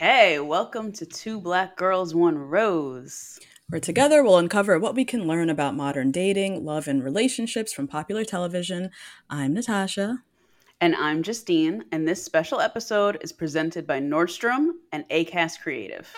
Okay, welcome to Two Black Girls, One Rose. Where together we'll uncover what we can learn about modern dating, love, and relationships from popular television. I'm Natasha. And I'm Justine, and this special episode is presented by Nordstrom and ACAST Creative.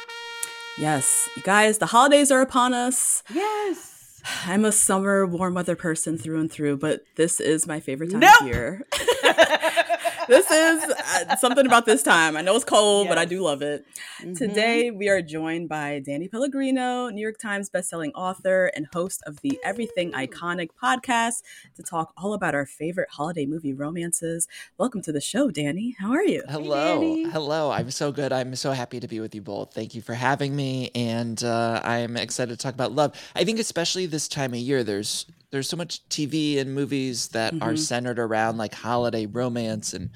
Yes, you guys, the holidays are upon us. Yes. I'm a summer warm weather person through and through, but this is my favorite time Nope. of year. this is uh, something about this time. I know it's cold, but I do love it. Mhm. Today, we are joined by Danny Pellegrino, New York Times bestselling author and host of the Everything Iconic podcast, to talk all about our favorite holiday movie romances. Welcome to the show, Danny. How are you? Hello. Danny. Hello. I'm so good. I'm so happy to be with you both. Thank you for having me. And uh, I'm excited to talk about love. I think especially this time of year, there's there's so much TV and movies that are Mhm. centered around like holiday romance and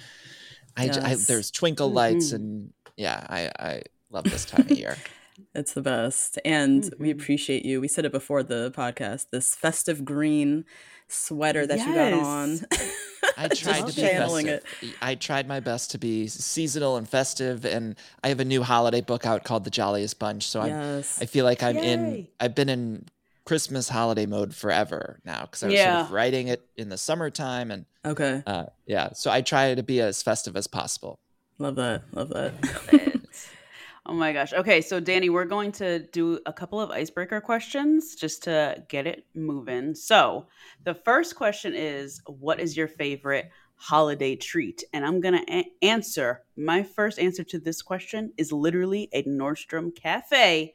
I, j- I- Yes. there's twinkle lights Mhm. and yeah, I, I love this time of year. It's the best. And we Mhm. appreciate you. We said it before the podcast this festive green sweater that you got on. I tried to be channeling festive. I tried my best to be seasonal and festive, and I have a new holiday book out called The Jolliest Bunch. So I'm yes. I feel like I'm in I've been in Christmas holiday mode forever now because I was Yeah. sort of writing it in the summertime and okay. uh, yeah, so I try to be as festive as possible. Love that. Love that. Oh my gosh. Okay, so Danny, we're going to do a couple of icebreaker questions just to get it moving. So, the first question is What is your favorite holiday treat? And I'm going to a- answer. My first answer to this question is literally a Nordstrom Cafe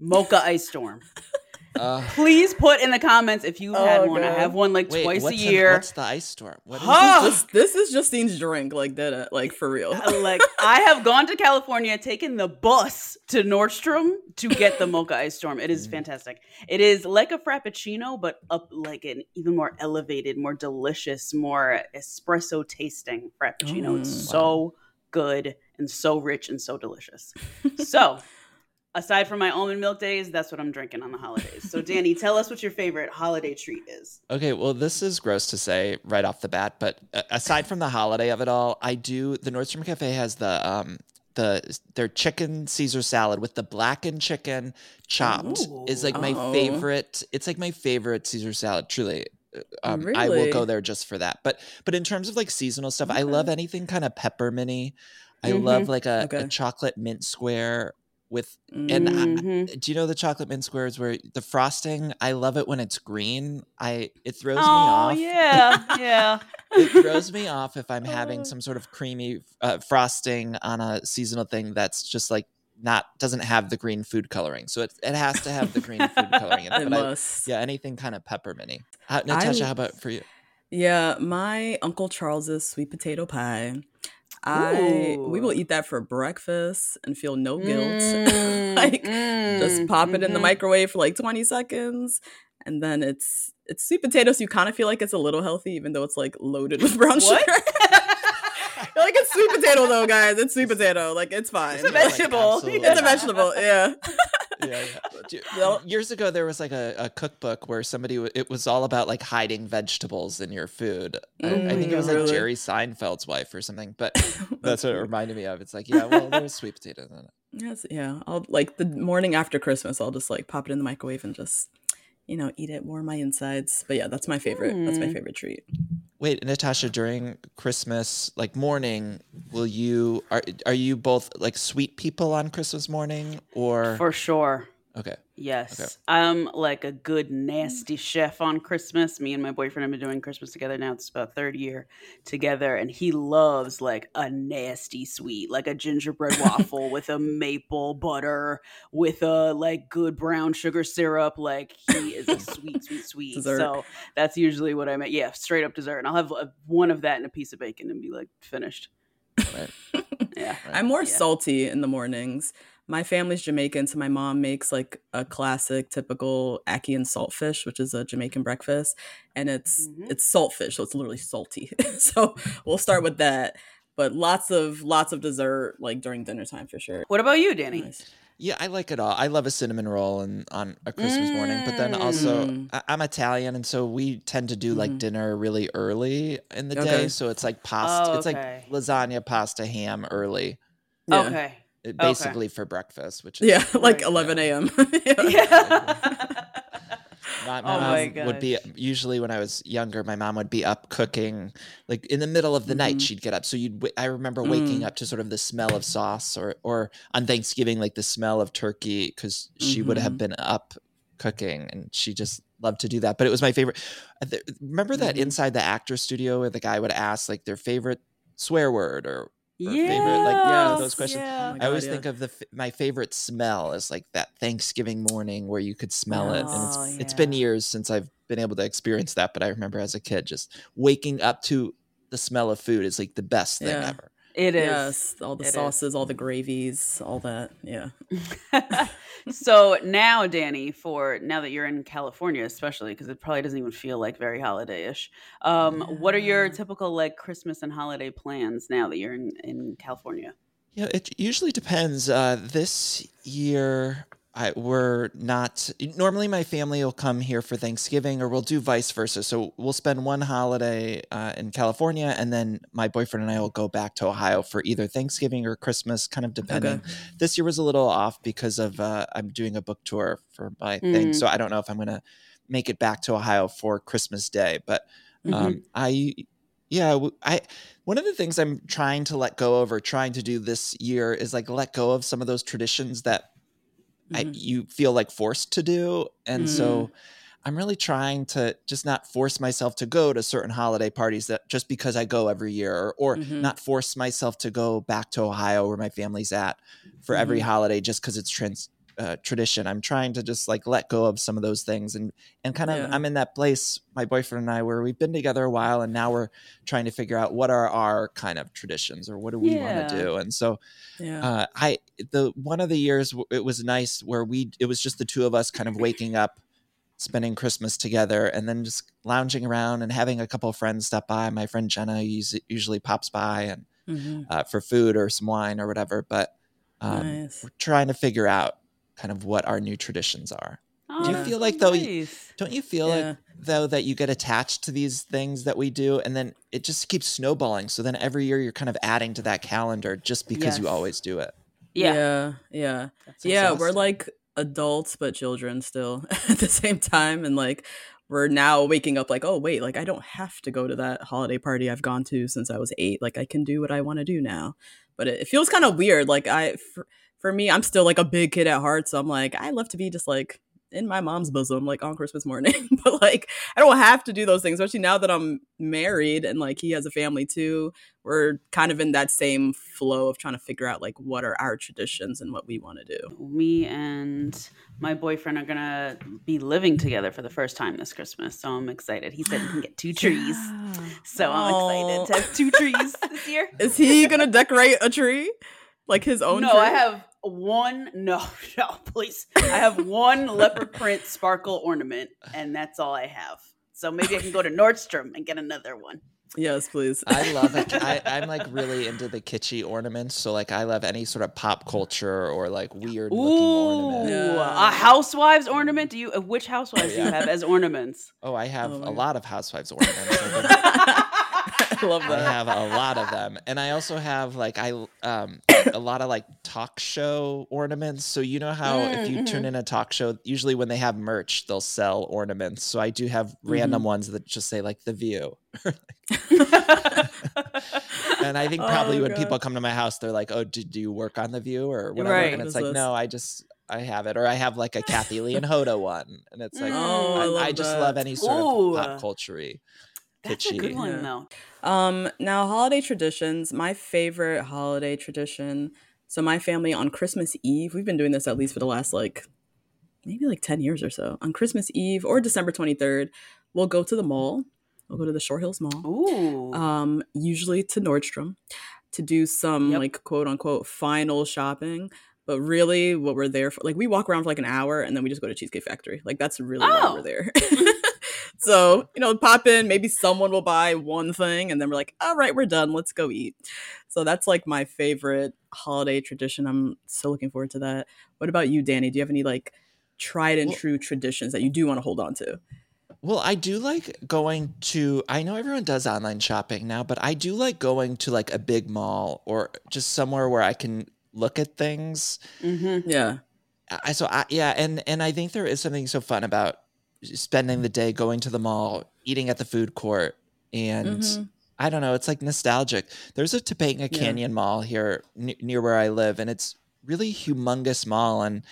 mocha ice storm. Uh, Please put in the comments if you've had Oh, one. I have one like wait, twice a what's an- year. what's the ice storm? What is Huh? it? Just, this is Justine's drink, like that, like for real. like I have gone to California, taken the bus to Nordstrom to get the mocha ice storm. It is Mm. fantastic. It is like a frappuccino, but up like an even more elevated, more delicious, more espresso tasting frappuccino. it's Mm. so good and so rich and so delicious. so. Aside from my almond milk days, that's what I'm drinking on the holidays. So, Danny, tell us what your favorite holiday treat is. Okay, well, this is gross to say right off the bat, but aside from the holiday of it all, I do. The Nordstrom Cafe has the um the their chicken Caesar salad with the blackened chicken chopped is like my Ooh. favorite. It's like my favorite Caesar salad. Truly, Uh, um, I will go there just for that. But but in terms of like seasonal stuff, I love anything kind of pepperminty. I Mhm. love like a, Okay. a chocolate mint square with and I- Mhm. do you know the chocolate mint squares where the frosting? I love it when it's green. I it throws me Oh, off. yeah, yeah. It throws me off if I'm having some sort of creamy uh, frosting on a seasonal thing that's just like not doesn't have the green food coloring. So it it has to have the green food coloring in it. I- must. yeah, anything kind of pepperminty. Uh, Natasha, how about for you? Yeah, my Uncle Charles's sweet potato pie. I we will eat that for breakfast and feel no guilt. Mm, like just mm, pop it in the mhm. microwave for like 20 seconds and then it's it's sweet potatoes. You kind of feel like it's a little healthy even though it's like loaded with brown sugar. Like it's sweet potato though guys. It's sweet potato. Like it's fine. It's a Yeah, like, vegetable. it's a vegetable yeah yeah, yeah. Well- years ago there was like a, a cookbook where somebody it was all about like hiding vegetables in your food. I, I think it was like Mm, really? jerry seinfeld's wife or something but that's what it reminded me of. It's like yeah well there's sweet potatoes in it. Yes yeah. I'll like the morning after christmas i'll just like pop it in the microwave and just you know eat it warm my insides but yeah that's my favorite that's my Mm. favorite treat wait natasha during christmas like morning will you are are you both like sweet people on christmas morning or For sure. Okay Yes. I'm like a good nasty chef on Christmas. Me and my boyfriend have been doing Christmas together now. It's about third year together. And he loves like a nasty sweet, like a gingerbread waffle with a maple butter, with a like good brown sugar syrup. Like he is a sweet, sweet, sweet. Dessert. So that's usually what I make. Yeah, straight up dessert. And I'll have a, one of that and a piece of bacon and be like finished. right Yeah. I'm more Yeah. salty in the mornings. My family's Jamaican, so my mom makes like a classic, typical ackee and saltfish, which is a Jamaican breakfast, and it's Mhm. it's saltfish, so it's literally salty. so we'll start with that. But lots of lots of dessert like during dinner time for sure. What about you, Danny? Nice. Yeah, I like it all. I love a cinnamon roll and on a Christmas morning, but then also Mm. I, I'm Italian, and so we tend to do like Mhm. dinner really early in the Okay. day. So it's like pasta. Oh, It's like lasagna, pasta, ham early. Yeah. Okay. It- basically for breakfast, which is Yeah, like Right, 11 a.m. Yeah. My, my Oh mom my would be usually when I was younger. My mom would be up cooking, like in the middle of the night. Mhm. She'd get up. So you'd. w- I remember waking Mm. up to sort of the smell of sauce, or or on Thanksgiving, like the smell of turkey, because she would have Mhm. been up cooking, and she just loved to do that. But it was my favorite. uh, Remember that Mhm. inside the actor studio where the guy would ask like their favorite swear word or yeah. favorite, like, yeah, those questions. Yeah. my I always yeah. think of the my favorite smell is like that Thanksgiving morning where you could smell it, and Oh, it's it's been years since I've been able to experience that. But I remember as a kid just waking up to the smell of food is like the best thing Yeah. ever. It is. Yes, all the It is. sauces, all the gravies, all that. Yeah. so now, Danny, for now that you're in California, especially because it probably doesn't even feel like very holiday-ish. Um, What are your typical like Christmas and holiday plans now that you're in, in California? Yeah, it usually depends. Uh, this year, I, we're not. Normally, my family will come here for Thanksgiving, or we'll do vice versa. So we'll spend one holiday uh, in California, and then my boyfriend and I will go back to Ohio for either Thanksgiving or Christmas, kind of depending. This year was a little off because of uh, I'm doing a book tour for my thing, Mm. so I don't know if I'm going to make it back to Ohio for Christmas Day, but um, I yeah I, one of the things I'm trying to let go of or trying to do this year is like let go of some of those traditions that I, Mhm. you feel like forced to do and so I'm really trying to just not force myself to go to certain holiday parties that just because I go every year or, or Mhm. not force myself to go back to Ohio where my family's at for every Mhm. holiday just because it's trans, uh, tradition. I'm trying to just like let go of some of those things and and kind of Yeah. I'm in that place my boyfriend and I where we've been together a while and now we're trying to figure out what are our kind of traditions or what do we want to do and so Yeah. uh, I the one of the years it was nice where we it was just the two of us kind of waking up, spending Christmas together, and then just lounging around and having a couple of friends stop by. My friend Jenna usually pops by and Mhm. uh, for food or some wine or whatever. But um, Nice. we're trying to figure out kind of what our new traditions are. Oh, Do you that's feel so like, though, you- Don't you feel Yeah. like though that you get attached to these things that we do, and then it just keeps snowballing? So then every year you're kind of adding to that calendar just because you always do it. Yeah. Yeah. Yeah. Yeah we're like adults but children still at the same time and like we're now waking up like oh wait like i don't have to go to that holiday party i've gone to since i was eight like i can do what i want to do now but it, it feels kind of weird like i for, for me i'm still like a big kid at heart so i'm like i love to be just like in my mom's bosom like on christmas morning but like i don't have to do those things especially now that i'm married and like he has a family too we're kind of in that same flow of trying to figure out like what are our traditions and what we want to do Me and my boyfriend are gonna be living together for the first time this Christmas, so I'm excited. He said we can get two trees, so I'm excited to have two trees this year. Is he gonna decorate a tree? Like his own no, tree? I have one. No, no, please. I have one leopard print sparkle ornament, and that's all I have. So maybe I can go to Nordstrom and get another one. Yes, please. I love it. I, I'm like really into the kitschy ornaments. So like I love any sort of pop culture or like weird looking Ooh, ornament. Yeah. a housewives ornament. Do you? uh, Which housewives do you have as ornaments? Oh, I have Oh a God. lot of housewives ornaments. I love I have a lot of them, and I also have like I um a lot of like talk show ornaments. So you know how if you Mm, tune in a talk show, usually when they have merch, they'll sell ornaments. So I do have random Mm-hmm. ones that just say like the View, and I think Oh, probably when God. people come to my house, they're like, "Oh, did you work on the View or whatever?" Right. And it's like, this? no, I just I have it, or I have like a Kathie Lee and Hoda one, and it's like, Oh, I I, I just love any sort Ooh. of pop culture That's a good one, Yeah. though. Um, now holiday traditions. My favorite holiday tradition. So my family on Christmas Eve, we've been doing this at least for the last like maybe like 10 years or so. On Christmas Eve or December 23rd, we'll go to the mall. We'll go to the Short Hills Mall. Ooh. um, usually to Nordstrom to do some Yep. like quote unquote final shopping. But really, what we're there for, like, we walk around for like an hour and then we just go to Cheesecake Factory. Like, that's really why Oh. we're there. so, you know, pop in, maybe someone will buy one thing, and then we're like, all right, we're done. Let's go eat. So, that's like my favorite holiday tradition. I'm so looking forward to that. What about you, Danny? Do you have any like tried and Well- true traditions that you do want to hold on to? Well, I do like going to I know everyone does online shopping now, but I do like going to like a big mall or just somewhere where I can look at things. Mm-hmm. Yeah. I so I yeah, and and I think there is something so fun about spending the day going to the mall, eating at the food court, and Mhm. I don't know, it's like nostalgic. There's a Topanga Yeah. Canyon Mall here n- near where I live, and it's really humongous mall, and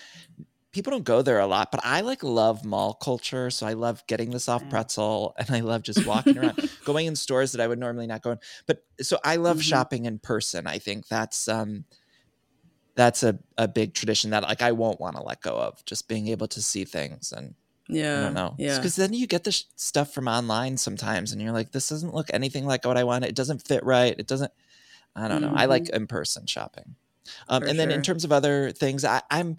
people don't go there a lot. But I like love mall culture, so I love getting the soft pretzel, and I love just walking around, going in stores that I would normally not go in. But so I love Mhm. shopping in person. I think that's um that's a, a big tradition that like I won't want to let go of. Just being able to see things and Yeah. I don't know. Yeah. Because then you get the sh- stuff from online sometimes, and you're like, this doesn't look anything like what I want. It doesn't fit right. It doesn't. I don't know. I like in person shopping. Um, and then in terms of other things, I, I'm,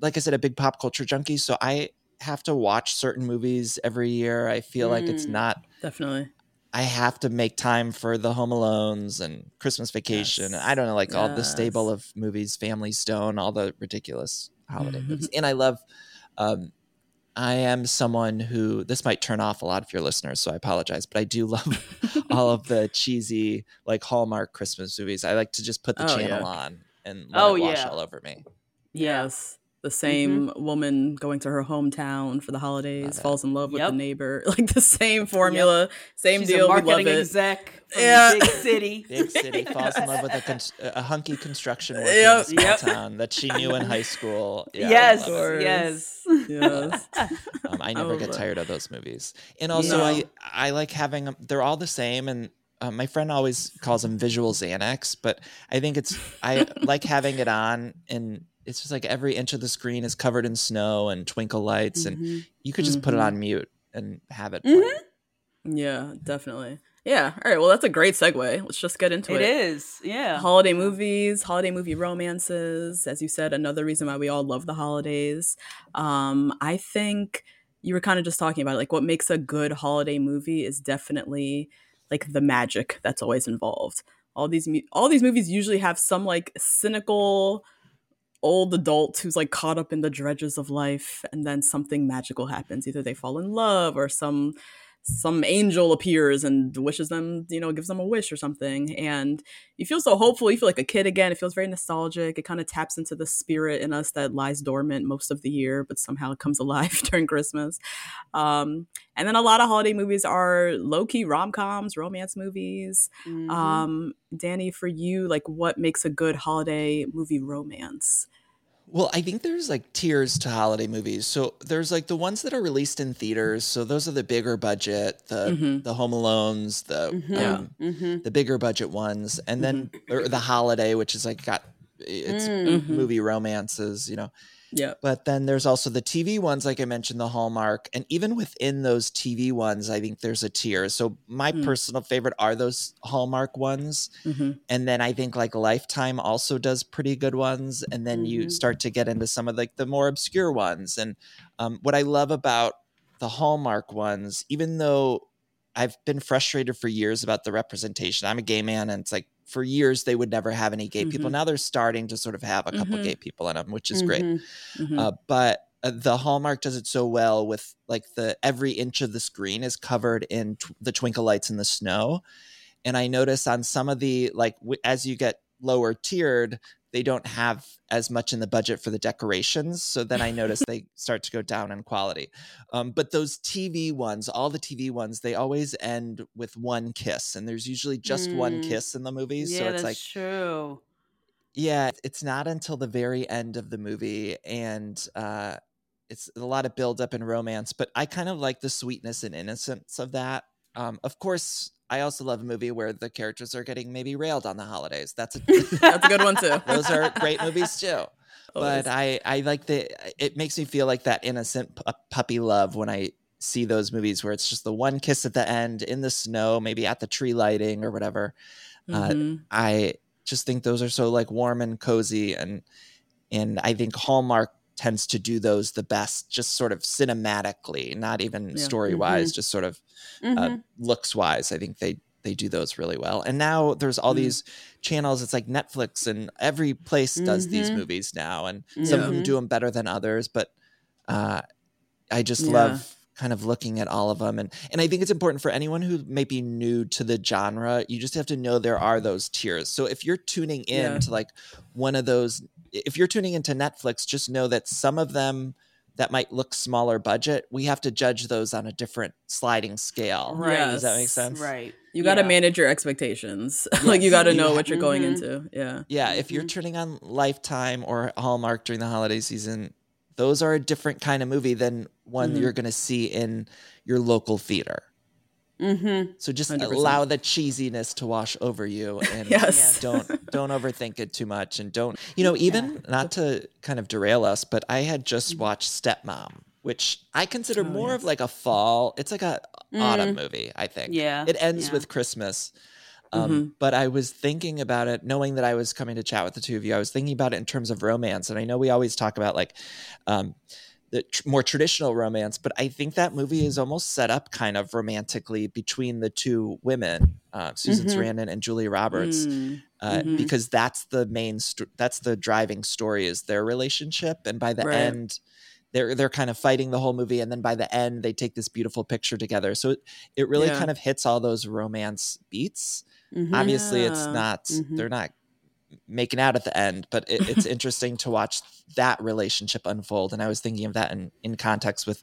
like I said, a big pop culture junkie. So I have to watch certain movies every year. I feel like it's Mm. not. Definitely. I have to make time for the Home Alones and Christmas Vacation. and I don't know, like all the stable of movies, Family Stone, all the ridiculous holiday movies. And I love, um, I am someone who, this might turn off a lot of your listeners, so I apologize, but I do love all of the cheesy, like Hallmark Christmas movies. I like to just put the Oh, channel yeah. on and let Oh, it wash yeah. all over me. Yes. The same Mm-hmm. woman going to her hometown for the holidays, falls in love with Yep. the neighbor. Like the same formula, same She's deal. a We love marketing it. exec from Yeah. big city. Big city falls in love with a, cons- a hunky construction worker Yep. in a small Yep. town that she knew in high school. Yeah, yes, love it. course. yes, Yes. Um, I I never love get that. tired of those movies. And also, No. I I like having them. They're all the same, and uh, my friend always calls them visual Xanax. But I think it's I like having it on, and it's just like every inch of the screen is covered in snow and twinkle lights, and Mhm. you could just put it Mhm. on mute and have it. Mhm. Yeah, definitely. Yeah. All right. Well, that's a great segue. Let's just get into It it. is, yeah. Holiday movies, holiday movie romances. As you said, another reason why we all love the holidays. Um, I think you were kind of just talking about it, like what makes a good holiday movie is definitely like the magic that's always involved. All these all these movies usually have some like cynical old adult who's like caught up in the dredges of life and then something magical happens. Either they fall in love or some some angel appears and wishes them you know gives them a wish or something. And you feel so hopeful you feel like a kid again it feels very nostalgic it kind of taps into the spirit in us that lies dormant most of the year but somehow it comes alive during christmas. Um, and then a lot of holiday movies are low-key rom-coms romance movies. Mhm. um, danny for you like what makes a good holiday movie romance Well, I think there's like tiers to holiday movies. So there's like the ones that are released in theaters. So those are the bigger budget, the Mhm. the Home Alones, the Mhm. Yeah. um, Mhm. the bigger budget ones, and then or the holiday, which is like got it's Mm. Mhm. movie romances, you know. Yeah But then there's also the TV ones, like I mentioned, the Hallmark, and even within those TV ones, I think there's a tier. So my Mm. personal favorite are those Hallmark ones, hmm and then I think like Lifetime also does pretty good ones, and then you Mhm. start to get into some of like the more obscure ones. And um, what I love about the Hallmark ones, even though I've been frustrated for years about the representation, I'm a gay man, and it's like for years they would never have any gay people. Mhm. Now they're starting to sort of have a couple Mhm. gay people in them, which is great. Mhm. hmm Uh, but uh, the Hallmark does it so well with like the every inch of the screen is covered in tw- the twinkle lights in the snow, and I notice on some of the like w- as you get lower tiered, they don't have as much in the budget for the decorations. So then I notice they start to go down in quality. Um, but those TV ones, all the TV ones, they always end with one kiss, and there's usually just one Mm. kiss in the movies. Yeah, so that's it's like true. yeah, it's not until the very end of the movie, and uh, it's a lot of build up and romance. But I kind of like the sweetness and innocence of that. Um, of course, I also love a movie where the characters are getting maybe railed on the holidays. That's a that's a good one too those are great movies too. Always. But I I like the it makes me feel like that innocent pu- puppy love when I see those movies where it's just the one kiss at the end in the snow, maybe at the tree lighting or whatever. uh, Mhm. I just think those are so like warm and cozy and and I think Hallmark tends to do those the best just sort of cinematically, not even Yeah. story wise, just sort of uh, Mhm. looks wise. I think they they do those really well. And now there's all Mm. these channels. It's like Netflix and every place does these Mhm. movies now, and some of them do them better than others. But uh, I just Yeah. love kind of looking at all of them and and I think it's important for anyone who may be new to the genre you just have to know there are those tiers so if you're tuning in Yeah. to like one of those if you're tuning into Netflix just know that some of them that might look smaller budget we have to judge those on a different sliding scale Right. does that make sense Right. You got to Yeah. manage your expectations. like you got to know ha- what you're going Mhm. into. Yeah. Yeah, if you're Mhm. turning on Lifetime or Hallmark during the holiday season, those are a different kind of movie than one Mhm. you're going to see in your local theater. Mm-hmm. So just 100%. allow the cheesiness to wash over you and Yes. don't don't overthink it too much and don't you know even not to kind of derail us, but I had just watched Stepmom, which I consider Mm-hmm. Oh, more of like a fall. It's like a autumn movie, I think. Yeah. It ends yeah. with Christmas. Um, Mhm. But I was thinking about it, knowing that I was coming to chat with the two of you. I was thinking about it in terms of romance, and I know we always talk about like um, the tr- more traditional romance, but I think that movie is almost set up kind of romantically between the two women, uh, Susan Mhm. Sarandon and Julia Roberts, Mm. uh, Mhm. because that's the main, st- that's the driving story is their relationship, and by the Right. end. They're, they're kind of fighting the whole movie and then by the end they take this beautiful picture together so it, it really Yeah. kind of hits all those romance beats Mhm. obviously it's not Mhm. they're not making out at the end but it, it's interesting to watch that relationship unfold and i was thinking of that in, in context with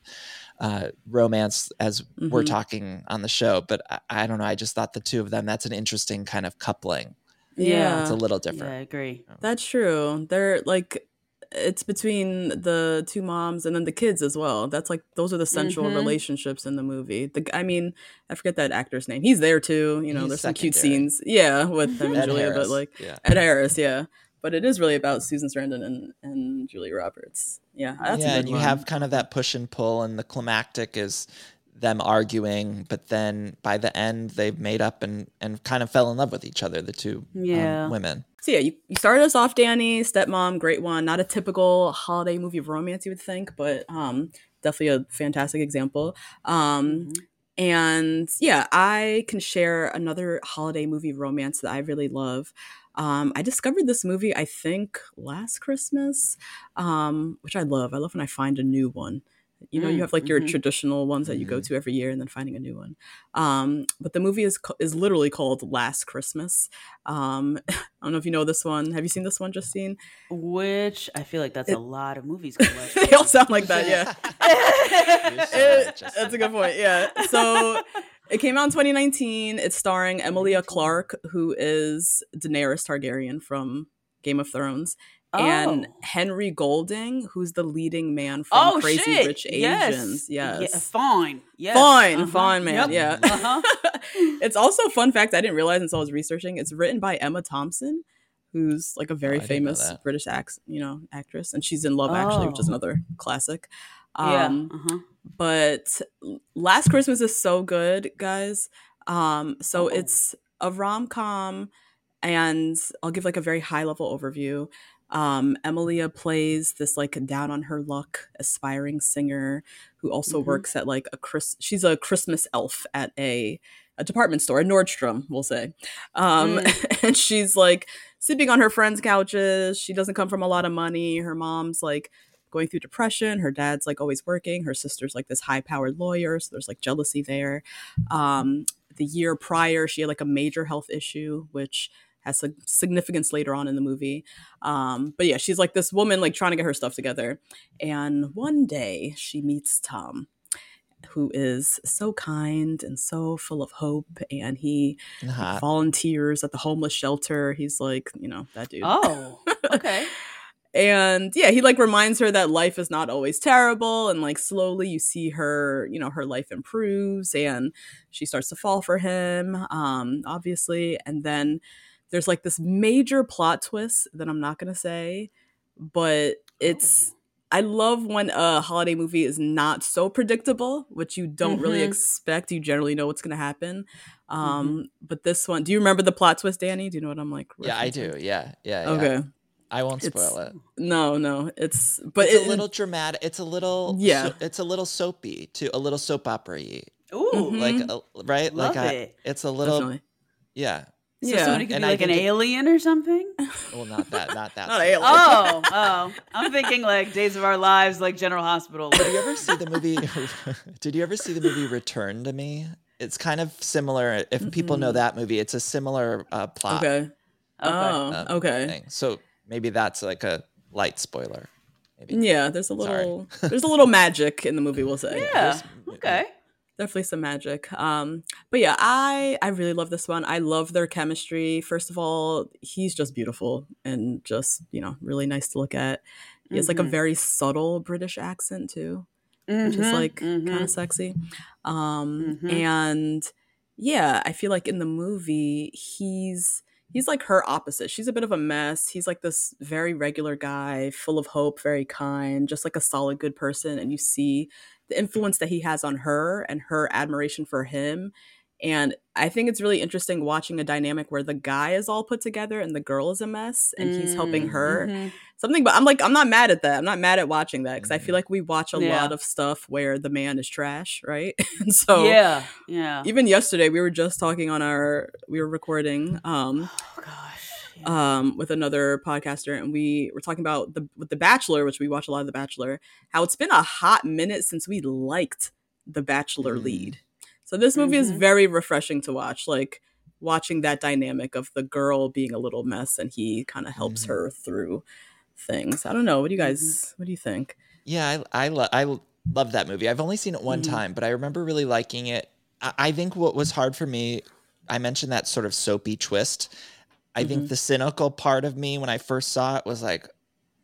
uh, romance as we're Mhm. talking on the show but I, I don't know i just thought the two of them that's an interesting kind of coupling Yeah. it's a little Yeah, I agree. That's true. They're like it's between the two moms and then the kids as well. That's like those are the central Mhm. relationships in the movie. The I mean, I forget that actor's name. He's there too. You know, He's there's some cute scenes. Yeah, with him and Julia, Harris, but like yeah Ed Harris, yeah. But it is really about Susan Sarandon and, and Julia Roberts. Yeah, that's yeah and you one. have kind of that push and pull and the climactic is them arguing but then by the end they've made up and and kind of fell in love with each other the two um, women So yeah, you, you started us off, Danny, stepmom, great one. Not a typical holiday movie of romance, you would think, but um, definitely a fantastic example. Um, Mhm. and yeah, I can share another holiday movie romance that I really love. Um, I discovered this movie, I think, last Christmas, um, which I love. I love when I find a new one. You know, Mm, you have like your mhm. traditional ones that you go Mhm. to every year, and then finding a new one. Um, but the movie is is literally called Last Christmas. Um, I don't know if you know this one. Have you seen this one, Justine? Which I feel like that's It- a lot of movies. they all sound like that, yeah. You're It- that's a good point. Yeah. So it came out in 2019. It's starring Emilia Clarke, who is Daenerys Targaryen from Game of Thrones, and Oh. Henry Golding, who's the leading man from Oh Crazy shit! Rich yes. Asians. Yeah, Yes. fine. Yes. Fine, Uh-huh. fine, man. Yep. Yeah. Uh-huh. it's also a fun fact I didn't realize until I was researching. It's written by Emma Thompson, who's like a very Oh, I didn't know famous. British act, you know, actress, and she's in Love Actually, which is Oh. another classic. yeah. Um, Uh-huh. but Last Christmas is so good, guys. Um, so Oh. it's a rom com, and I'll give like a very high level overview. Um, Emilia plays this like down on her luck aspiring singer who also Mhm. works at like a Chris. She's a Christmas elf at a a department store, a Nordstrom, we'll say. Um, and she's like sleeping on her friends' couches. She doesn't come from a lot of money. Her mom's like going through depression. Her dad's like always working. Her sister's like this high powered lawyer. So there's like jealousy there. Um, the year prior, she had like a major health issue, which has some significance later on in the movie. Um, but yeah, she's like this woman like trying to get her stuff together. And one day she meets Tom, who is so kind and so full of hope. And he And hot. volunteers at the homeless shelter. He's like, you know, that dude. Oh. Okay. and yeah he like reminds her that life is not always terrible and like slowly you see her you know her life improves and she starts to fall for him um obviously and then there's like this major plot twist that i'm not gonna say but it's I love when a holiday movie is not so predictable, which you don't really Mhm. expect. You generally know what's going to happen. Um, But this one, do you remember the plot twist, Danny? Do you know what I'm like? Yeah, I do. Yeah, yeah. yeah. Okay. I won't It's- spoil it. No, no, it's but it's it, a little dramatic. It's a little Yeah. so- it's a little soapy too. A little soap opera-y. Ooh. Mhm. Like a, right? Love like I, it. it's a little definitely. yeah. So Yeah. somebody could And be I like an think it- alien or something. Well, not that, not that. Not alien. Oh, oh, I'm thinking like Days of Our Lives, like General Hospital. Did you ever see the movie? did you ever see the movie Return to Me? It's kind of similar. If people know that movie, it's a similar uh, plot Okay. Okay. Oh, um, okay. thing. So maybe that's like a light spoiler. Maybe. Yeah, there's a little there's a little magic in the movie, we'll say. Yeah. There's- Okay. Definitely some magic. Um, but yeah, I I really love this one. I love their chemistry. First of all, he's just beautiful and just, you know, really nice to look at. He has like a Mhm. very subtle British accent too. which is Mhm, like kind mhm. of sexy. Um, Mhm. and yeah, I feel like in the movie he's he's like her opposite. She's a bit of a mess. He's like this very regular guy, full of hope, very kind, just like a solid good person and you see the influence that he has on her and her admiration for him. And I think it's really interesting watching a dynamic where the guy is all put together and the girl is a mess and he's helping Mm, her mhm. something but i'm like i'm not mad at that i'm not mad at watching that because i Mhm. feel like we watch a Yeah. lot of stuff where the man is trash right and so yeah, yeah. even yesterday we were just talking on our we were recording um Oh gosh. Yeah. um with another podcaster and we were talking about the with the bachelor which we watch a lot of the bachelor how it's been a hot minute since we liked the bachelor Mm. lead so this movie is Mhm. very refreshing to watch like watching that dynamic of the girl being a little mess and he kind of helps Mhm. her through things i don't know what do you Mm-hmm. guys what do you think Yeah, I I, lo- I love that movie. I've only seen it one Mhm. time, but I remember really liking it. I, I think what was hard for me, I mentioned that sort of soapy twist. I Mhm. think the cynical part of me when I first saw it was like,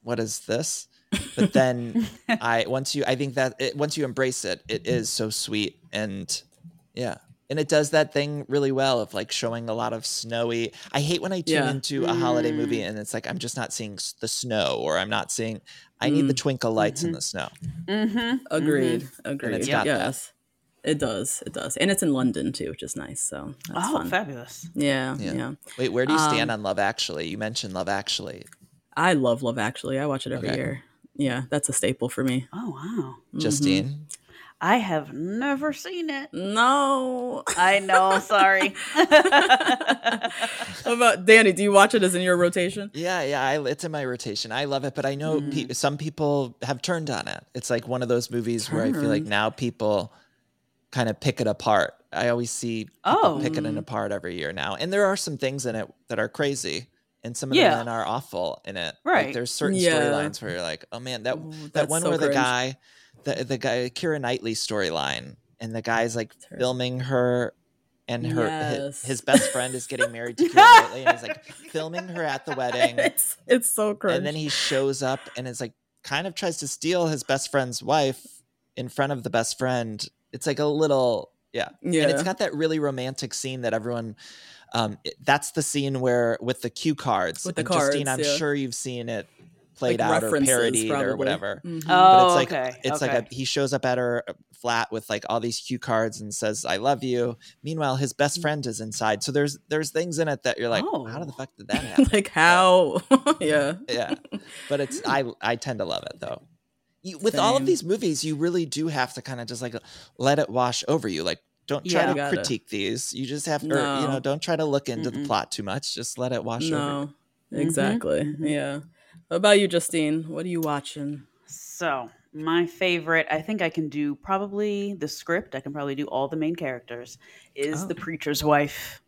"What is this?" But then I once you I think that it, once you embrace it, it is so sweet and yeah. And it does that thing really well of like showing a lot of snowy. I hate when I tune Yeah. into a holiday movie Mm. and it's like I'm just not seeing the snow or I'm not seeing I need the Mm. twinkle lights in Mhm. the snow. Mhm, Agreed. mhm. Agreed. it's got that. Yes. It does. It does. And it's in London too, which is nice. So that's Oh, fun. fabulous. Yeah, Yeah. yeah. Wait, where do you stand Um, on Love Actually? You mentioned Love Actually. I love Love Actually. I watch it every Okay. year. Yeah, that's a staple for me. Oh wow. Justine. I have never seen it. No. I know. Sorry. How about Danny? Do you watch it as in your rotation? Yeah, yeah, I, it's in my rotation. I love it, but I know pe- some people have turned on it. It's like one of those movies where I feel like now people kind of pick it apart. I always see people Oh. picking it apart every year now, and there are some things in it that are crazy, and some of Yeah. the men are awful in it. Like, Right. there's certain Yeah. storylines where you're like, oh man, that Ooh, that one so where the guy, the the guy, Keira Knightley storyline, and the guy's like Terrible. filming her. And her, Yes. his, best friend is getting married to Keira Knightley, and he's like filming her at the wedding it's it's so cringe. and then he shows up and is like kind of tries to steal his best friend's wife in front of the best friend it's like a little yeah, yeah. and it's got that really romantic scene that everyone um it- that's the scene where with the cue cards With the and justine cards, i'm yeah. sure you've seen it played Like out or parodied probably. or whatever Mhm. but Oh, it's like okay. it's okay. like a he shows up at her flat with like all these cue cards and says i love you meanwhile his Mm. best friend is inside so there's there's things in it that you're like oh. how Oh. the fuck did that happen like how? yeah. yeah but it's i i tend to love it though you, with all of these movies you really do have to kind of just like let it wash over you like don't try Yeah. to Gotta. critique these you just have to or, you know don't try to look into Mm-mm. the plot too much just let it wash over No. Mhm, Exactly. mhm. Yeah. What about you, Justine? What are you watching? So, my favorite, I think I can do probably the script. I can probably do all the main characters. Is Oh. the preacher's wife.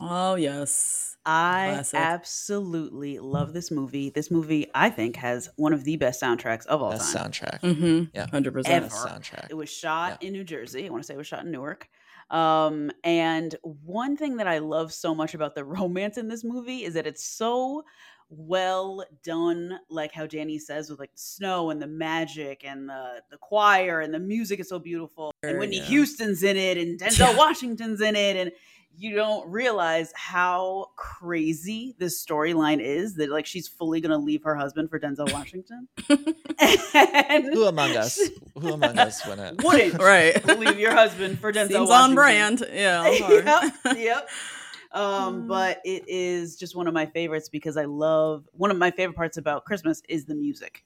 Oh yes. I Classic. absolutely love this movie. This movie, I think, has one of the best soundtracks of all best time. soundtrack Mm-hmm. Yeah. Hundred percent. soundtrack It was shot in New Jersey. I want to say it was shot in Newark. Um, and one thing that I love so much about the romance in this movie is that it's so well done, like how Danny says, with like the snow and the magic and the the choir and the music is so beautiful. And Sure, Whitney yeah. Houston's in it and Denzel Yeah. Washington's in it, and you don't realize how crazy this storyline is that like she's fully gonna leave her husband for Denzel Washington. and who among us who among us wouldn't wouldn't Right. leave your husband for Denzel Seems Washington. on brand. Yeah. Yep, yep. Um, Mm. but it is just one of my favorites because I love one of my favorite parts about Christmas is the music.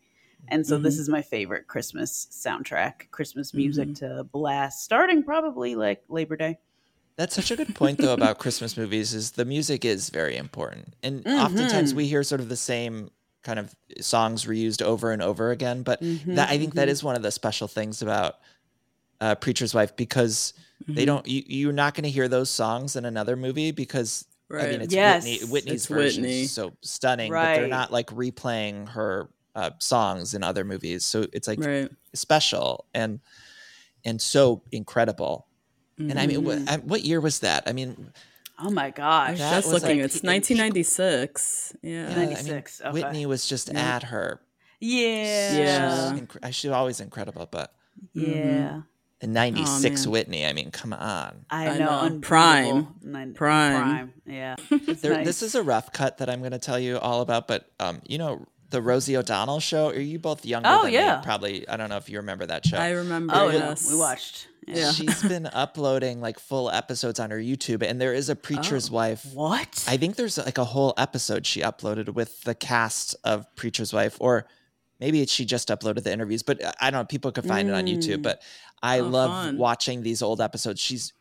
And so this Mhm. is my favorite Christmas soundtrack, Christmas music Mm-hmm. to blast, starting probably like Labor Day. That's such a good point though about Christmas movies is the music is very important. And oftentimes Mhm. we hear sort of the same kind of songs reused over and over again, but Mhm, that I think that mhm. is one of the special things about uh, Preacher's Wife because they Mhm. don't you, you're not going to hear those songs in another movie because Right. I mean it's Yes. Whitney Whitney's It's version Whitney. is so stunning, but they're not like replaying her uh, songs in other movies. So it's like right. special and and so incredible. And I mean, what, Mhm. I, what year was that? I mean, Oh my gosh. was That just was looking. like it's 1996. Yeah. I mean, 96, okay. Whitney was just Yeah. at her. Yeah. Yeah. Inc- She's always incredible, but Yeah. in '96 man. Whitney, I mean, come on. I I know. know. Prime. Nine- Prime. Prime. Yeah. There, nice. This is a rough cut that I'm going to tell you all about, but um, you know the Rosie O'Donnell show. Are you both younger Oh, than yeah. me? Probably. I don't know if you remember that show. I remember. Oh, yeah. yes. We watched. Yeah. She's been uploading like full episodes on her YouTube, and there is a preacher's Oh. wife What? I think there's like a whole episode she uploaded with the cast of Preacher's Wife, or maybe she just uploaded the interviews, but uh, I don't know. People could find it on YouTube. Mm. But I Oh, love fun. watching these old episodes. She's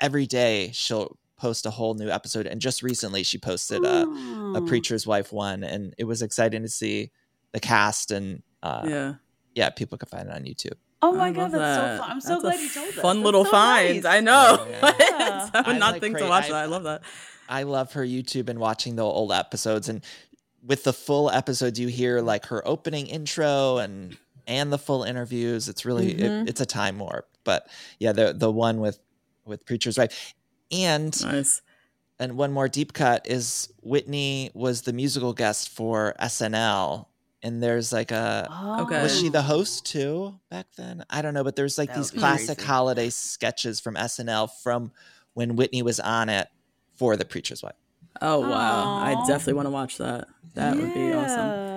every day she'll post a whole new episode, and just recently she posted a, a Oh. Preacher's Wife one, and it was exciting to see the cast and uh, yeah. Yeah. people could find it on YouTube. Oh my I god, that's that. so fun. I'm so That's glad you told us. Fun That's little so finds. nice. I know. Yeah. What? Yeah. I would I not like think to watch I- that. I love that. I love her YouTube and watching the old episodes and with the full episodes you hear like her opening intro and and the full interviews it's really Mhm. it, it's a time warp but yeah the the one with with preacher's wife and Nice. and one more deep cut is Whitney was the musical guest for SNL and there's like a Okay. was she the Oh. host too back then? I don't know, but there's like That these classic crazy. holiday sketches from SNL from when Whitney was on it for the preacher's wife. Oh wow. I definitely want to watch that. That would be awesome.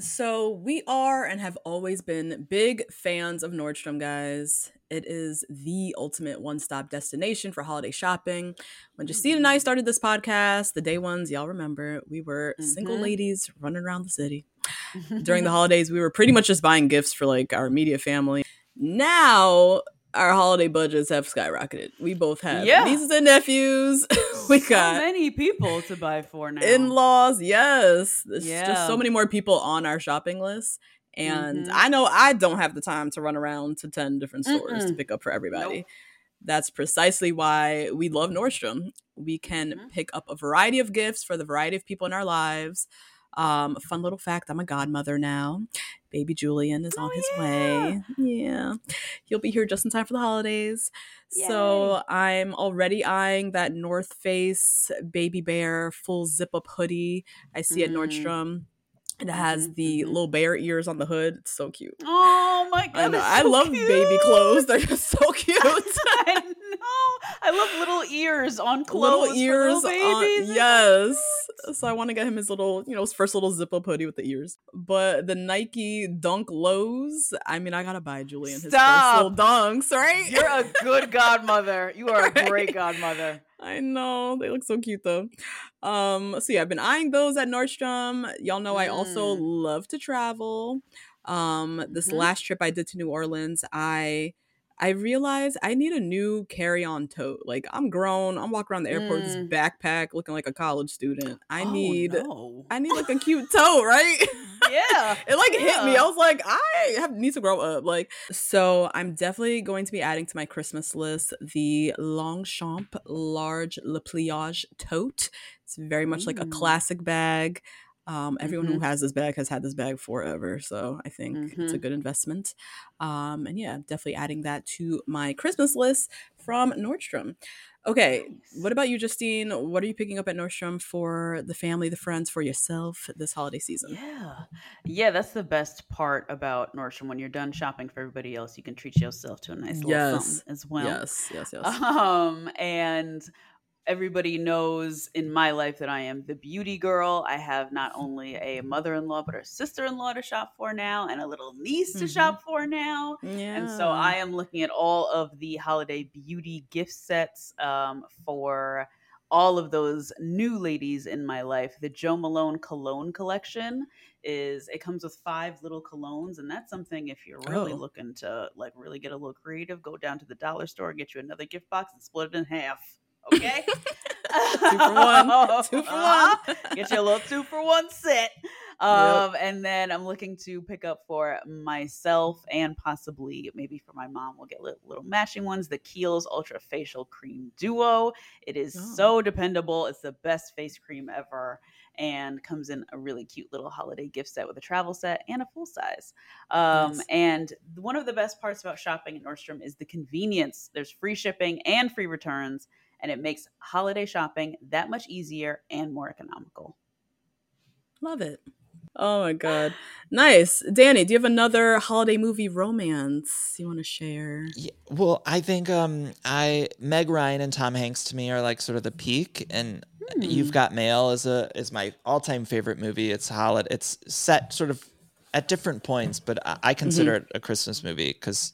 So we are and have always been big fans of Nordstrom, guys. It is the ultimate one-stop destination for holiday shopping. When Justine and I started this podcast, the day ones, y'all remember, we were single Mhm. ladies running around the city. During the holidays, we were pretty much just buying gifts for like our immediate family. Now our holiday budgets have skyrocketed. We both have Yeah. nieces and nephews. we so got many people to buy for now. in-laws yes there's just so many more people on our shopping list and Mhm. i know i don't have the time to run around to 10 different stores to Mm-mm. pick up for everybody Nope. that's precisely why we love nordstrom we can Mhm. pick up a variety of gifts for the variety of people in our lives um fun little fact i'm a godmother now baby julian is Oh, on his yeah. way yeah he'll be here just in time for the holidays so I'm already eyeing that North Face baby bear full zip up hoodie I see at Mm. Nordstrom. It has Mhm, the mhm. little bear ears on the hood. It's so cute. Oh my god! I know. it's I so love baby clothes. They're just so cute. I know. I love little ears on clothes. little ears little on yes. So I want to get him his little, you know, his first little zip up hoodie with the ears. But the Nike Dunk Lows, I mean, I gotta buy Julian his Stop. first little dunks, right? You're a good godmother. You are a great godmother. I know they look so cute though. Um, so yeah, I've been eyeing those at Nordstrom. Y'all know I also Mm. love to travel. Um, this Mhm. last trip I did to New Orleans, I I realized I need a new carry-on tote. Like I'm grown, I'm walking around the airport with this Mm. backpack looking like a college student. I Oh, need no. I need like a cute tote, right? yeah. it like hit me. I was like, I have need to grow up. Like, so I'm definitely going to be adding to my Christmas list the Longchamp large Le Pliage tote. It's very much like a Mm. classic bag. Um, everyone who Mhm. has this bag has had this bag forever, so I think it's a Mhm. good investment. Um, and yeah, definitely adding that to my Christmas list from Nordstrom. Okay, what about you, Justine? What are you picking up at Nordstrom for the family, the friends, for yourself this holiday season? Yeah. Yeah, that's the best part about Nordstrom. When you're done shopping for everybody else, you can treat yourself to a nice little Yes. something as well. yes, yes, yes. Um, and everybody knows in my life that I am the beauty girl. I have not only a mother in law, but a sister in law to shop for now, and a little niece to Mhm. shop for now. yeah. And so I am looking at all of the holiday beauty gift sets um, for all of those new ladies in my life. The Jo Malone cologne collection is it comes with five little colognes, and that's something if you're really Oh. looking to like really get a little creative, go down to the dollar store, get you another gift box, and split it in half. Okay. Two for one. Two for one. Get you a little two for one set. Um, and then I'm looking to pick up for myself and possibly maybe for my mom. We'll get little, little matching ones. The Kiehl's Ultra Facial Cream Duo. It is Oh. so dependable. It's the best face cream ever, and comes in a really cute little holiday gift set with a travel set and a full size. Um, Nice. And one of the best parts about shopping at Nordstrom is the convenience. There's free shipping and free returns, and it makes holiday shopping that much easier and more economical. Love it. Oh my god. Nice. Danny, do you have another holiday movie romance you want to share? Yeah, well, I think um, I Meg Ryan and Tom Hanks to me are like sort of the peak, and Hmm. You've Got Mail is a is my all time favorite movie. It's holiday. It's set sort of at different points, but I, I consider it a Christmas movie because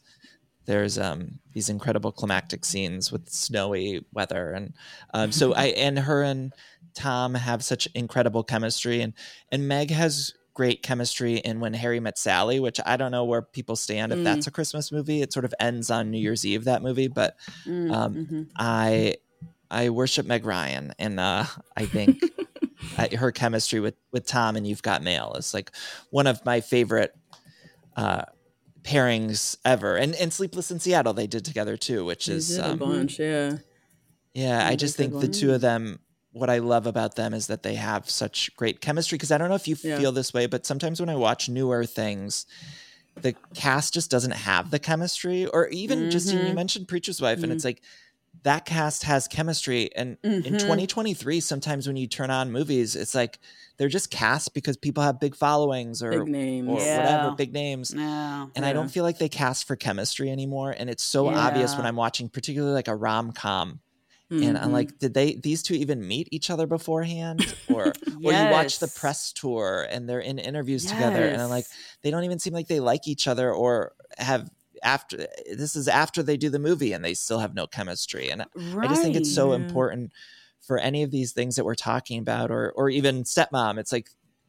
there's um these incredible climactic scenes with snowy weather, and um, so I and her and Tom have such incredible chemistry, and and Meg has great chemistry in When Harry Met Sally, which I don't know where people stand if Mm. that's a Christmas movie. It sort of ends on New Year's Eve that movie, but Mm, Um, mhm. I I worship Meg Ryan, and uh, I think her chemistry with with Tom and You've Got Mail is like one of my favorite uh, pairings ever. And and Sleepless in Seattle they did together too, which You is a um, bunch, yeah. yeah. I just think the two of them. What I love about them is that they have such great chemistry. Because I don't know if you Yeah. feel this way, but sometimes when I watch newer things, the cast just doesn't have the chemistry. Or even just you, Mhm. mentioned Preacher's Wife, and Mhm. it's like that cast has chemistry. And in Mhm. 2023, sometimes when you turn on movies, it's like they're just cast because people have big followings or Big names. or Yeah. whatever, big names. No. And I don't feel like they cast for chemistry anymore. And it's so obvious when I'm watching, particularly like a rom com. And I'm Mhm. like, did they these two even meet each other beforehand? Or or you watch the press tour and they're in interviews together, and I'm like, they don't even seem like they like each other or have after this is after they do the movie and they still have no chemistry. And I just think it's so important for any of these things that we're talking about, or or even stepmom. It's like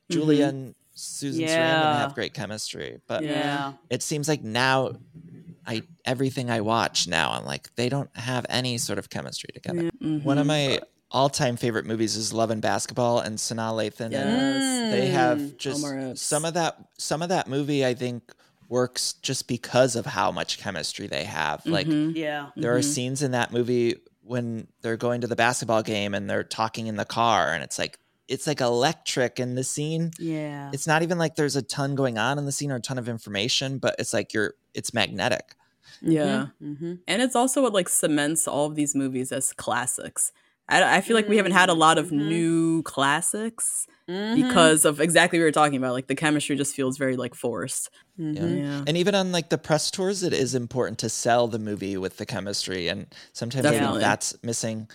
Julia Mhm. and Susan Sarandon have great chemistry, but Yeah. yeah. it seems like now. I everything I watch now, I'm like they don't have any sort of chemistry together. Yeah. One of my all-time favorite movies is Love and Basketball, and Sanaa Lathan. Yes. And they Mm. have just some of that. Some of that movie, I think, works just because of how much chemistry they have. Like Mhm. Yeah. there are Mhm. scenes in that movie when they're going to the basketball game and they're talking in the car, and it's like it's like electric in the scene. Yeah. It's not even like there's a ton going on in the scene or a ton of information, but it's like you're it's magnetic. Yeah. Mm-hmm. And it's also what like cements all of these movies as classics. I, I feel like we haven't had a lot of Mhm. new classics Mm-hmm. because of exactly what we were talking about. Like the chemistry just feels very like forced. Mhm. Yeah. And even on like the press tours, it is important to sell the movie with the chemistry, and sometimes I think that's missing.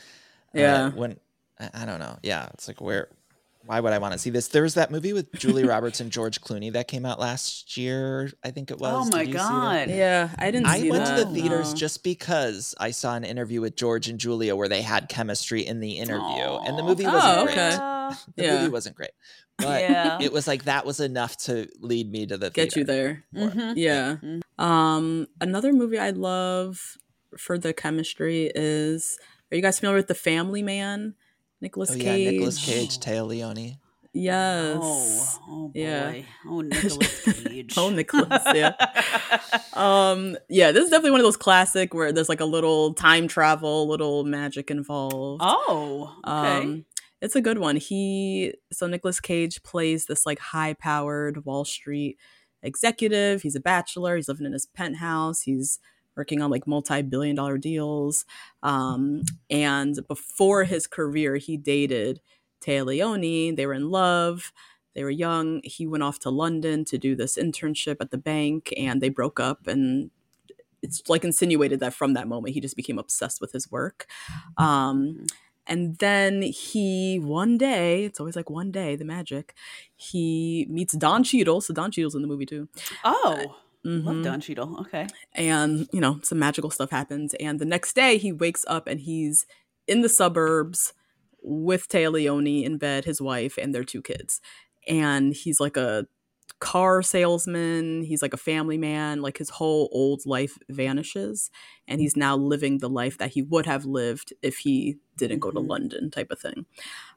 uh, Yeah. when I I don't know. Yeah, it's like where. Why would I want to see this? There was that movie with Julia Roberts and George Clooney that came out last year. I think it was. Oh my you see that? god. Yeah, I didn't I see went that. to the theaters no. just because I saw an interview with George and Julia where they had chemistry in the interview, and the movie Oh, wasn't great. okay. The Yeah. movie wasn't great, but Yeah. it was like that was enough to lead me to the get you theater. there. Mhm. Yeah. Mhm. Um, another movie I love for the chemistry is. Are you guys familiar with The Family Man? Nicolas Oh Cage. yeah, Nicolas Cage, Téa Leoni. Yes. Oh, oh boy. Yeah. Oh, Nicolas Cage. Oh, Nicolas, yeah. Um, yeah, this is definitely one of those classic where there's like a little time travel, little magic involved. oh, okay. Um, it's a good one. He so Nicolas Cage plays this like high-powered Wall Street executive. He's a bachelor. He's living in his penthouse. He's working on like multi-billion dollar deals. Um, and before his career, he dated Téa Leoni. They were in love. They were young. He went off to London to do this internship at the bank, and they broke up. And it's like insinuated that from that moment he just became obsessed with his work. Um, and then he one day, it's always like one day, the magic. He meets Don Cheadle. So Don Cheadle's in the movie too. oh, love Mhm. Don Cheadle. Okay. And you know, some magical stuff happens. And the next day, he wakes up and he's in the suburbs with Téa Leoni in bed, his wife, and their two kids. And he's like a car salesman. He's like a family man. Like his whole old life vanishes, and he's now living the life that he would have lived if he didn't go to Mhm. London, type of thing.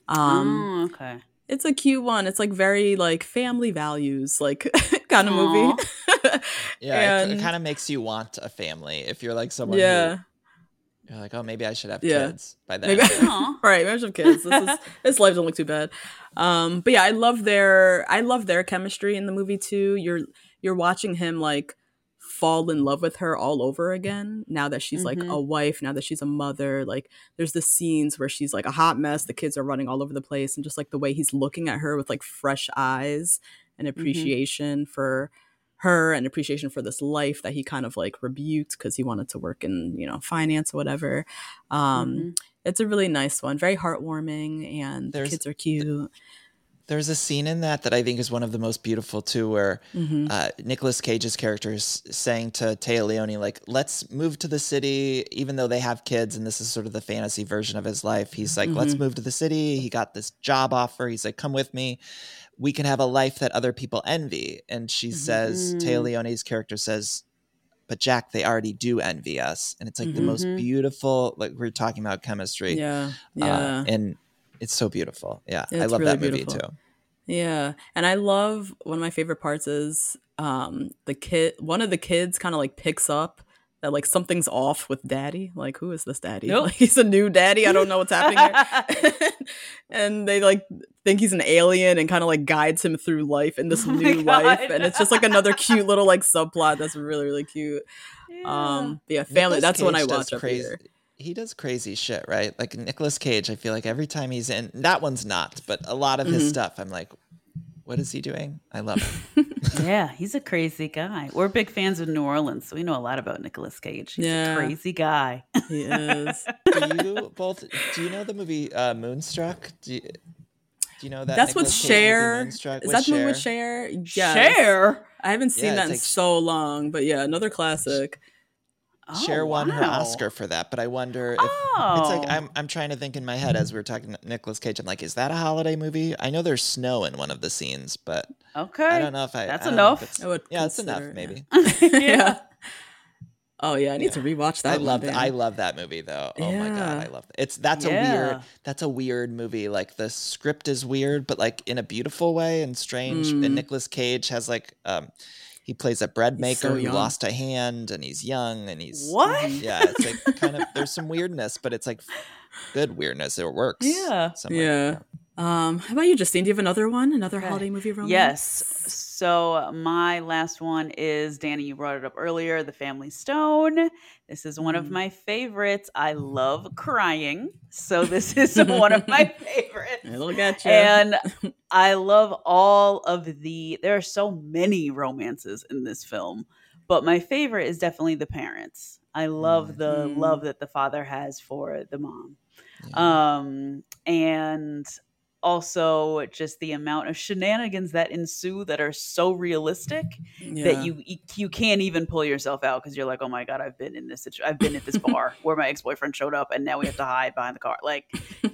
Um, oh, okay. it's a cute one. It's like very like family values, like kind of Aw. movie. Yeah, it, And- kind of makes you want a family if you're like someone. yeah. who, you're like, oh, maybe I should have Yeah. kids by then. Maybe- Aw. right maybe some kids this is this life don't look too bad um but yeah i love their i love their chemistry in the movie too you're you're watching him like fall in love with her all over again now that she's like Mhm. a wife now that she's a mother like there's the scenes where she's like a hot mess the kids are running all over the place and just like the way he's looking at her with like fresh eyes and appreciation for her and appreciation for this life that he kind of like rebuked because he wanted to work in you know finance or whatever um Mhm. it's a really nice one, very heartwarming, and the kids are cute. There's a scene in that that I think is one of the most beautiful too, where Mhm. uh, Nicolas Cage's character is saying to Téa Leoni, like, let's move to the city, even though they have kids, and this is sort of the fantasy version of his life. He's like, let's Mhm. move to the city. He got this job offer. He's like, come with me. We can have a life that other people envy. And she says, Téa. Leoni's character says, but Jack, they already do envy us. And it's like the most Mhm. beautiful, like we're talking about chemistry. Yeah, uh, yeah, and it's so beautiful. Yeah. I love really that movie beautiful. too. yeah. And I love one of my favorite parts is um the kid. One of the kids kind of like picks up that like something's off with daddy. Like, who is this daddy? Nope. Like, he's a new daddy. I don't know what's happening here. and they like think he's an alien and kind of like guides him through life in this Oh new life. And it's just like another cute little like subplot that's really really cute. Yeah. Um, but yeah, family. Nicolas that's the one I Cage does watch every. He does crazy shit, right? Like Nicolas Cage, I feel like every time he's in that one's not, but a lot of his Mhm. stuff, I'm like, what is he doing? I love it. yeah, he's a crazy guy. We're big fans of New Orleans, so we know a lot about Nicolas Cage. He's Yeah. a crazy guy. He is. do you both? Do you know the movie uh, Moonstruck? Do you, do you know that? That's with Nicolas Cage movie, Is with that the one with Cher? Cher? Yes. Cher. I haven't seen Yeah, that in like- so long, but yeah, another classic. Cher Oh, won her. Oscar for that, but I wonder if it's Oh. like I'm I'm trying to think in my head as we were talking Nicolas Cage. I'm like, is that a holiday movie? I know there's snow in one of the scenes, but Okay. I don't know if I. That's I don't if enough. it's- I would yeah, it's enough. it, Maybe. yeah. Oh yeah, I need to rewatch that. I love then. I love that movie though. Oh my god, I love it. It's that's a weird that's a weird movie. Like the script is weird, but like in a beautiful way and strange. Mm. And Nicolas Cage has like um he plays a bread maker so who lost a hand and he's young and he's What? yeah, it's like kind of there's some weirdness, but it's like good weirdness. It works. Yeah. somewhere. Yeah. Um, how about you, Justine? Do you have another one? Another Okay. holiday movie romance? Yes. So my last one is Danny. You brought it up earlier. The Family Stone. This is one of Mm. my favorites. I love crying, so this is one of my favorites. I look at you. And I love all of the. There are so many romances in this film, but my favorite is definitely the parents. I love the Mm. love that the father has for the mom Yeah. um and also just the amount of shenanigans that ensue that are so realistic yeah. that you you can't even pull yourself out because you're like oh my god i've been in this situ- i've been at this bar where my ex-boyfriend showed up and now we have to hide behind the car. Like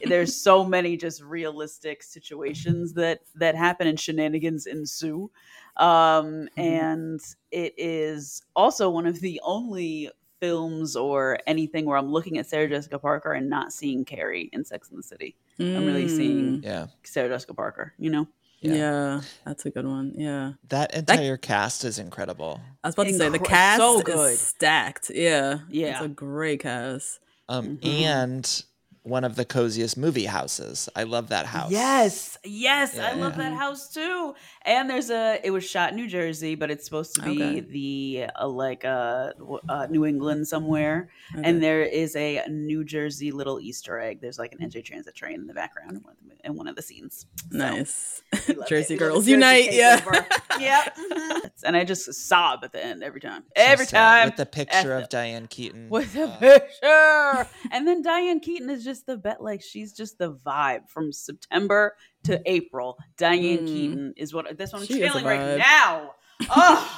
there's so many just realistic situations that that happen and shenanigans ensue um and it is also one of the only films or anything where i'm looking at sarah jessica parker and not seeing carrie in sex in the city I'm really seeing- Mm, yeah. sarah jessica parker you know Yeah. Yeah. that's a good one. Yeah, That entire cast is incredible. I was about to say the cast so is good. stacked. Yeah, Yeah. it's a great cast. Um Mhm. and one of the coziest movie houses. I love that house. Yes, yes, I love that house too. And there's a. It was shot in New Jersey, but it's supposed to be Okay. the uh, like uh, uh, New England somewhere. Okay. And there is a New Jersey little Easter egg. There's like an NJ Transit train in the background in one of the, one of the scenes. So, nice. it. Jersey a girls Jersey unite. Yeah. yep. And I just sob at the end every time. Every So time. with the picture of Diane Keaton. with a Uh, picture. and then Diane Keaton is just the bet like she's just the vibe from September to April. Diane Mm. Keaton is what that's what I'm She feeling right now. Oh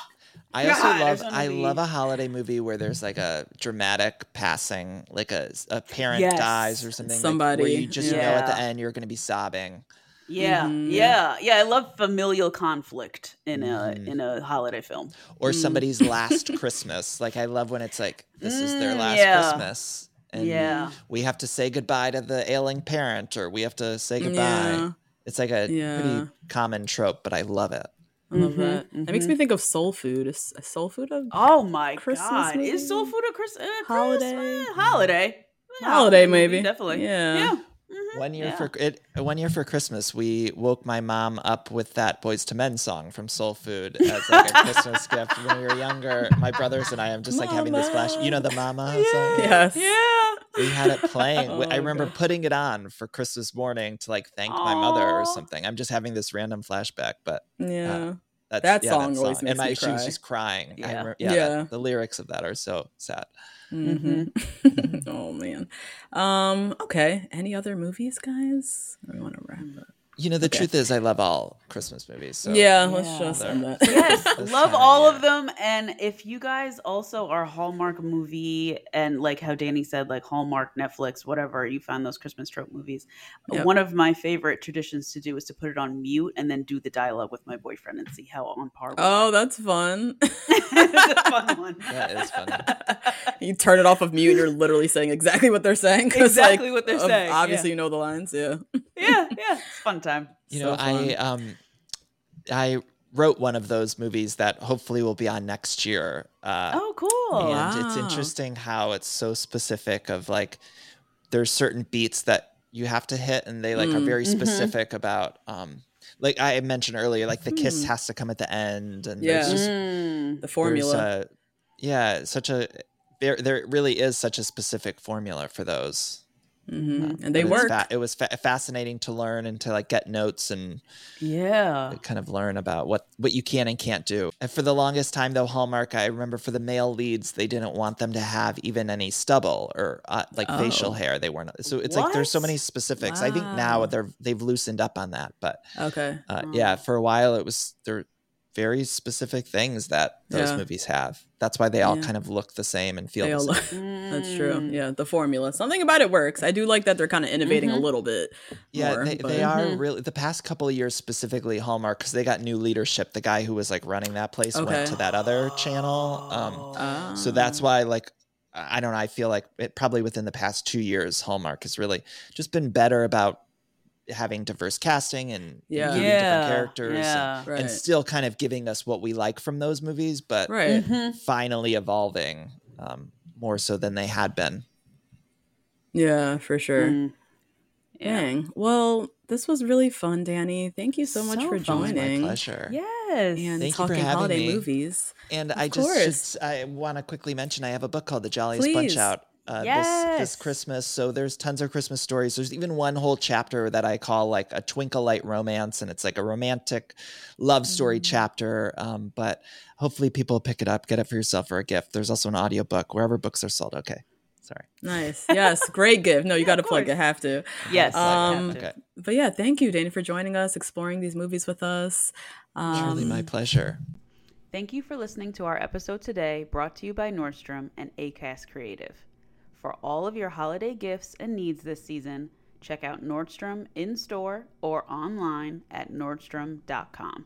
I also God, love I be- love a holiday movie where there's like a dramatic passing, like a a parent Yes. dies or something. like, Somebody, where you just know at the end you're going to be sobbing. Yeah, Mhm. yeah, yeah. I love familial conflict in a Mhm. in a holiday film. or Mm. somebody's last Christmas. Like I love when it's like this is their Mm, last yeah. Christmas, and Yeah. we have to say goodbye to the ailing parent, or we have to say goodbye. Yeah. It's like a Yeah. pretty common trope, but I love it. I love Mhm, that. That makes me think of soul food. Is, is soul food a Oh my Christmas god! movie? Is soul food a Chris, uh, Holiday? Christmas? Holiday? Yeah, holiday? Maybe definitely. Yeah. Yeah. Mhm, One year yeah. for it. One year for Christmas, we woke my mom up with that Boyz II Men song from Soul Food as like a Christmas gift when we were younger. My brothers and I, I'm just like having this flash. You know the Mama song? Yes. Yeah. We had it playing. Oh, I remember God. putting it on for Christmas morning to like thank my mother or something. I'm just having this random flashback, but Yeah. that's, That yeah, song always and makes my, me She was cry. just crying. I Yeah. remember- yeah, Yeah. that- the lyrics of that are so sad. Hmm oh man. Um. Okay. Any other movies, guys? We want to wrap up. You know, the Okay. truth is, I love all Christmas movies. So yeah, Let's Yeah. just end that. yes, love time all year. of them. And if you guys also are Hallmark movie and like how Danny said, like Hallmark, Netflix, whatever, you found those Christmas trope movies. Yep. One of my favorite traditions to do is to put it on mute and then do the dialogue with my boyfriend and see how on par. we Oh, that's fun. it's a fun one. That is fun. You turn it off of mute. and You're literally saying exactly what they're saying. 'cause, Exactly like, what they're ob- saying, Obviously, yeah. you know the lines. Yeah. yeah, yeah, it's a fun time. You So know, I um, I wrote one of those movies that hopefully will be on next year. Uh, Oh, cool. and it's interesting how it's so specific of like there's certain beats that you have to hit and they like are Mm, very mhm. specific about um like I mentioned earlier like the kiss Hmm. has to come at the end and Yeah. there's just Mm. The formula. a- yeah such a there there really is such a specific formula for those hmm Uh, And they work. fa- it was fa- fascinating to learn and to like get notes and Yeah. kind of learn about what what you can and can't do. And for the longest time, though, Hallmark, I remember for the male leads, they didn't want them to have even any stubble or uh, like facial Oh. hair. They weren't. So it's like there's so many specifics. I think now they're they've loosened up on that, but okay. uh, Oh. yeah, for a while it was there very specific things that those Yeah. movies have. That's why they all Yeah. kind of look the same and feel They the same. look- That's true. Yeah, the formula. Something about it works. I do like that they're kind of innovating a Mhm. little bit. Yeah, more, they, but- they are really the past couple of years specifically Hallmark because they got new leadership. The guy who was like running that place Okay. went to that other channel. Um, Ah. So that's why, like, I I don't know. I feel like it probably within the past two years, Hallmark has really just been better about having diverse casting and Yeah. Yeah. different characters and- right. and, still kind of giving us what we like from those movies, but right. Mhm. finally evolving um, more so than they had been. Yeah, for sure. Mm. Yeah. Dang. Well, this was really fun, Danny. Thank you so much So for fun. It's my joining. pleasure. Yes. And Thank you for talking having holiday me. movies. And Of I just course. should, I want to quickly mention I have a book called The Jolliest Please. Bunch Out. Uh, this Yes. this Christmas, so there's tons of Christmas stories. There's even one whole chapter that I call like a twinkle light romance, and it's like a romantic love story Mm. chapter. Um, but hopefully, people pick it up, get it for yourself for a gift. There's also an audiobook wherever books are sold. Okay, sorry. Nice. Yes. Great gift. No, you got to plug it. Have to. Yes. Um, have to. Okay, But yeah, thank you, Danny, for joining us, exploring these movies with us. Um, truly my pleasure. Thank you for listening to our episode today, brought to you by Nordstrom and ACAST Creative. For all of your holiday gifts and needs this season, check out Nordstrom in store or online at nordstrom.com.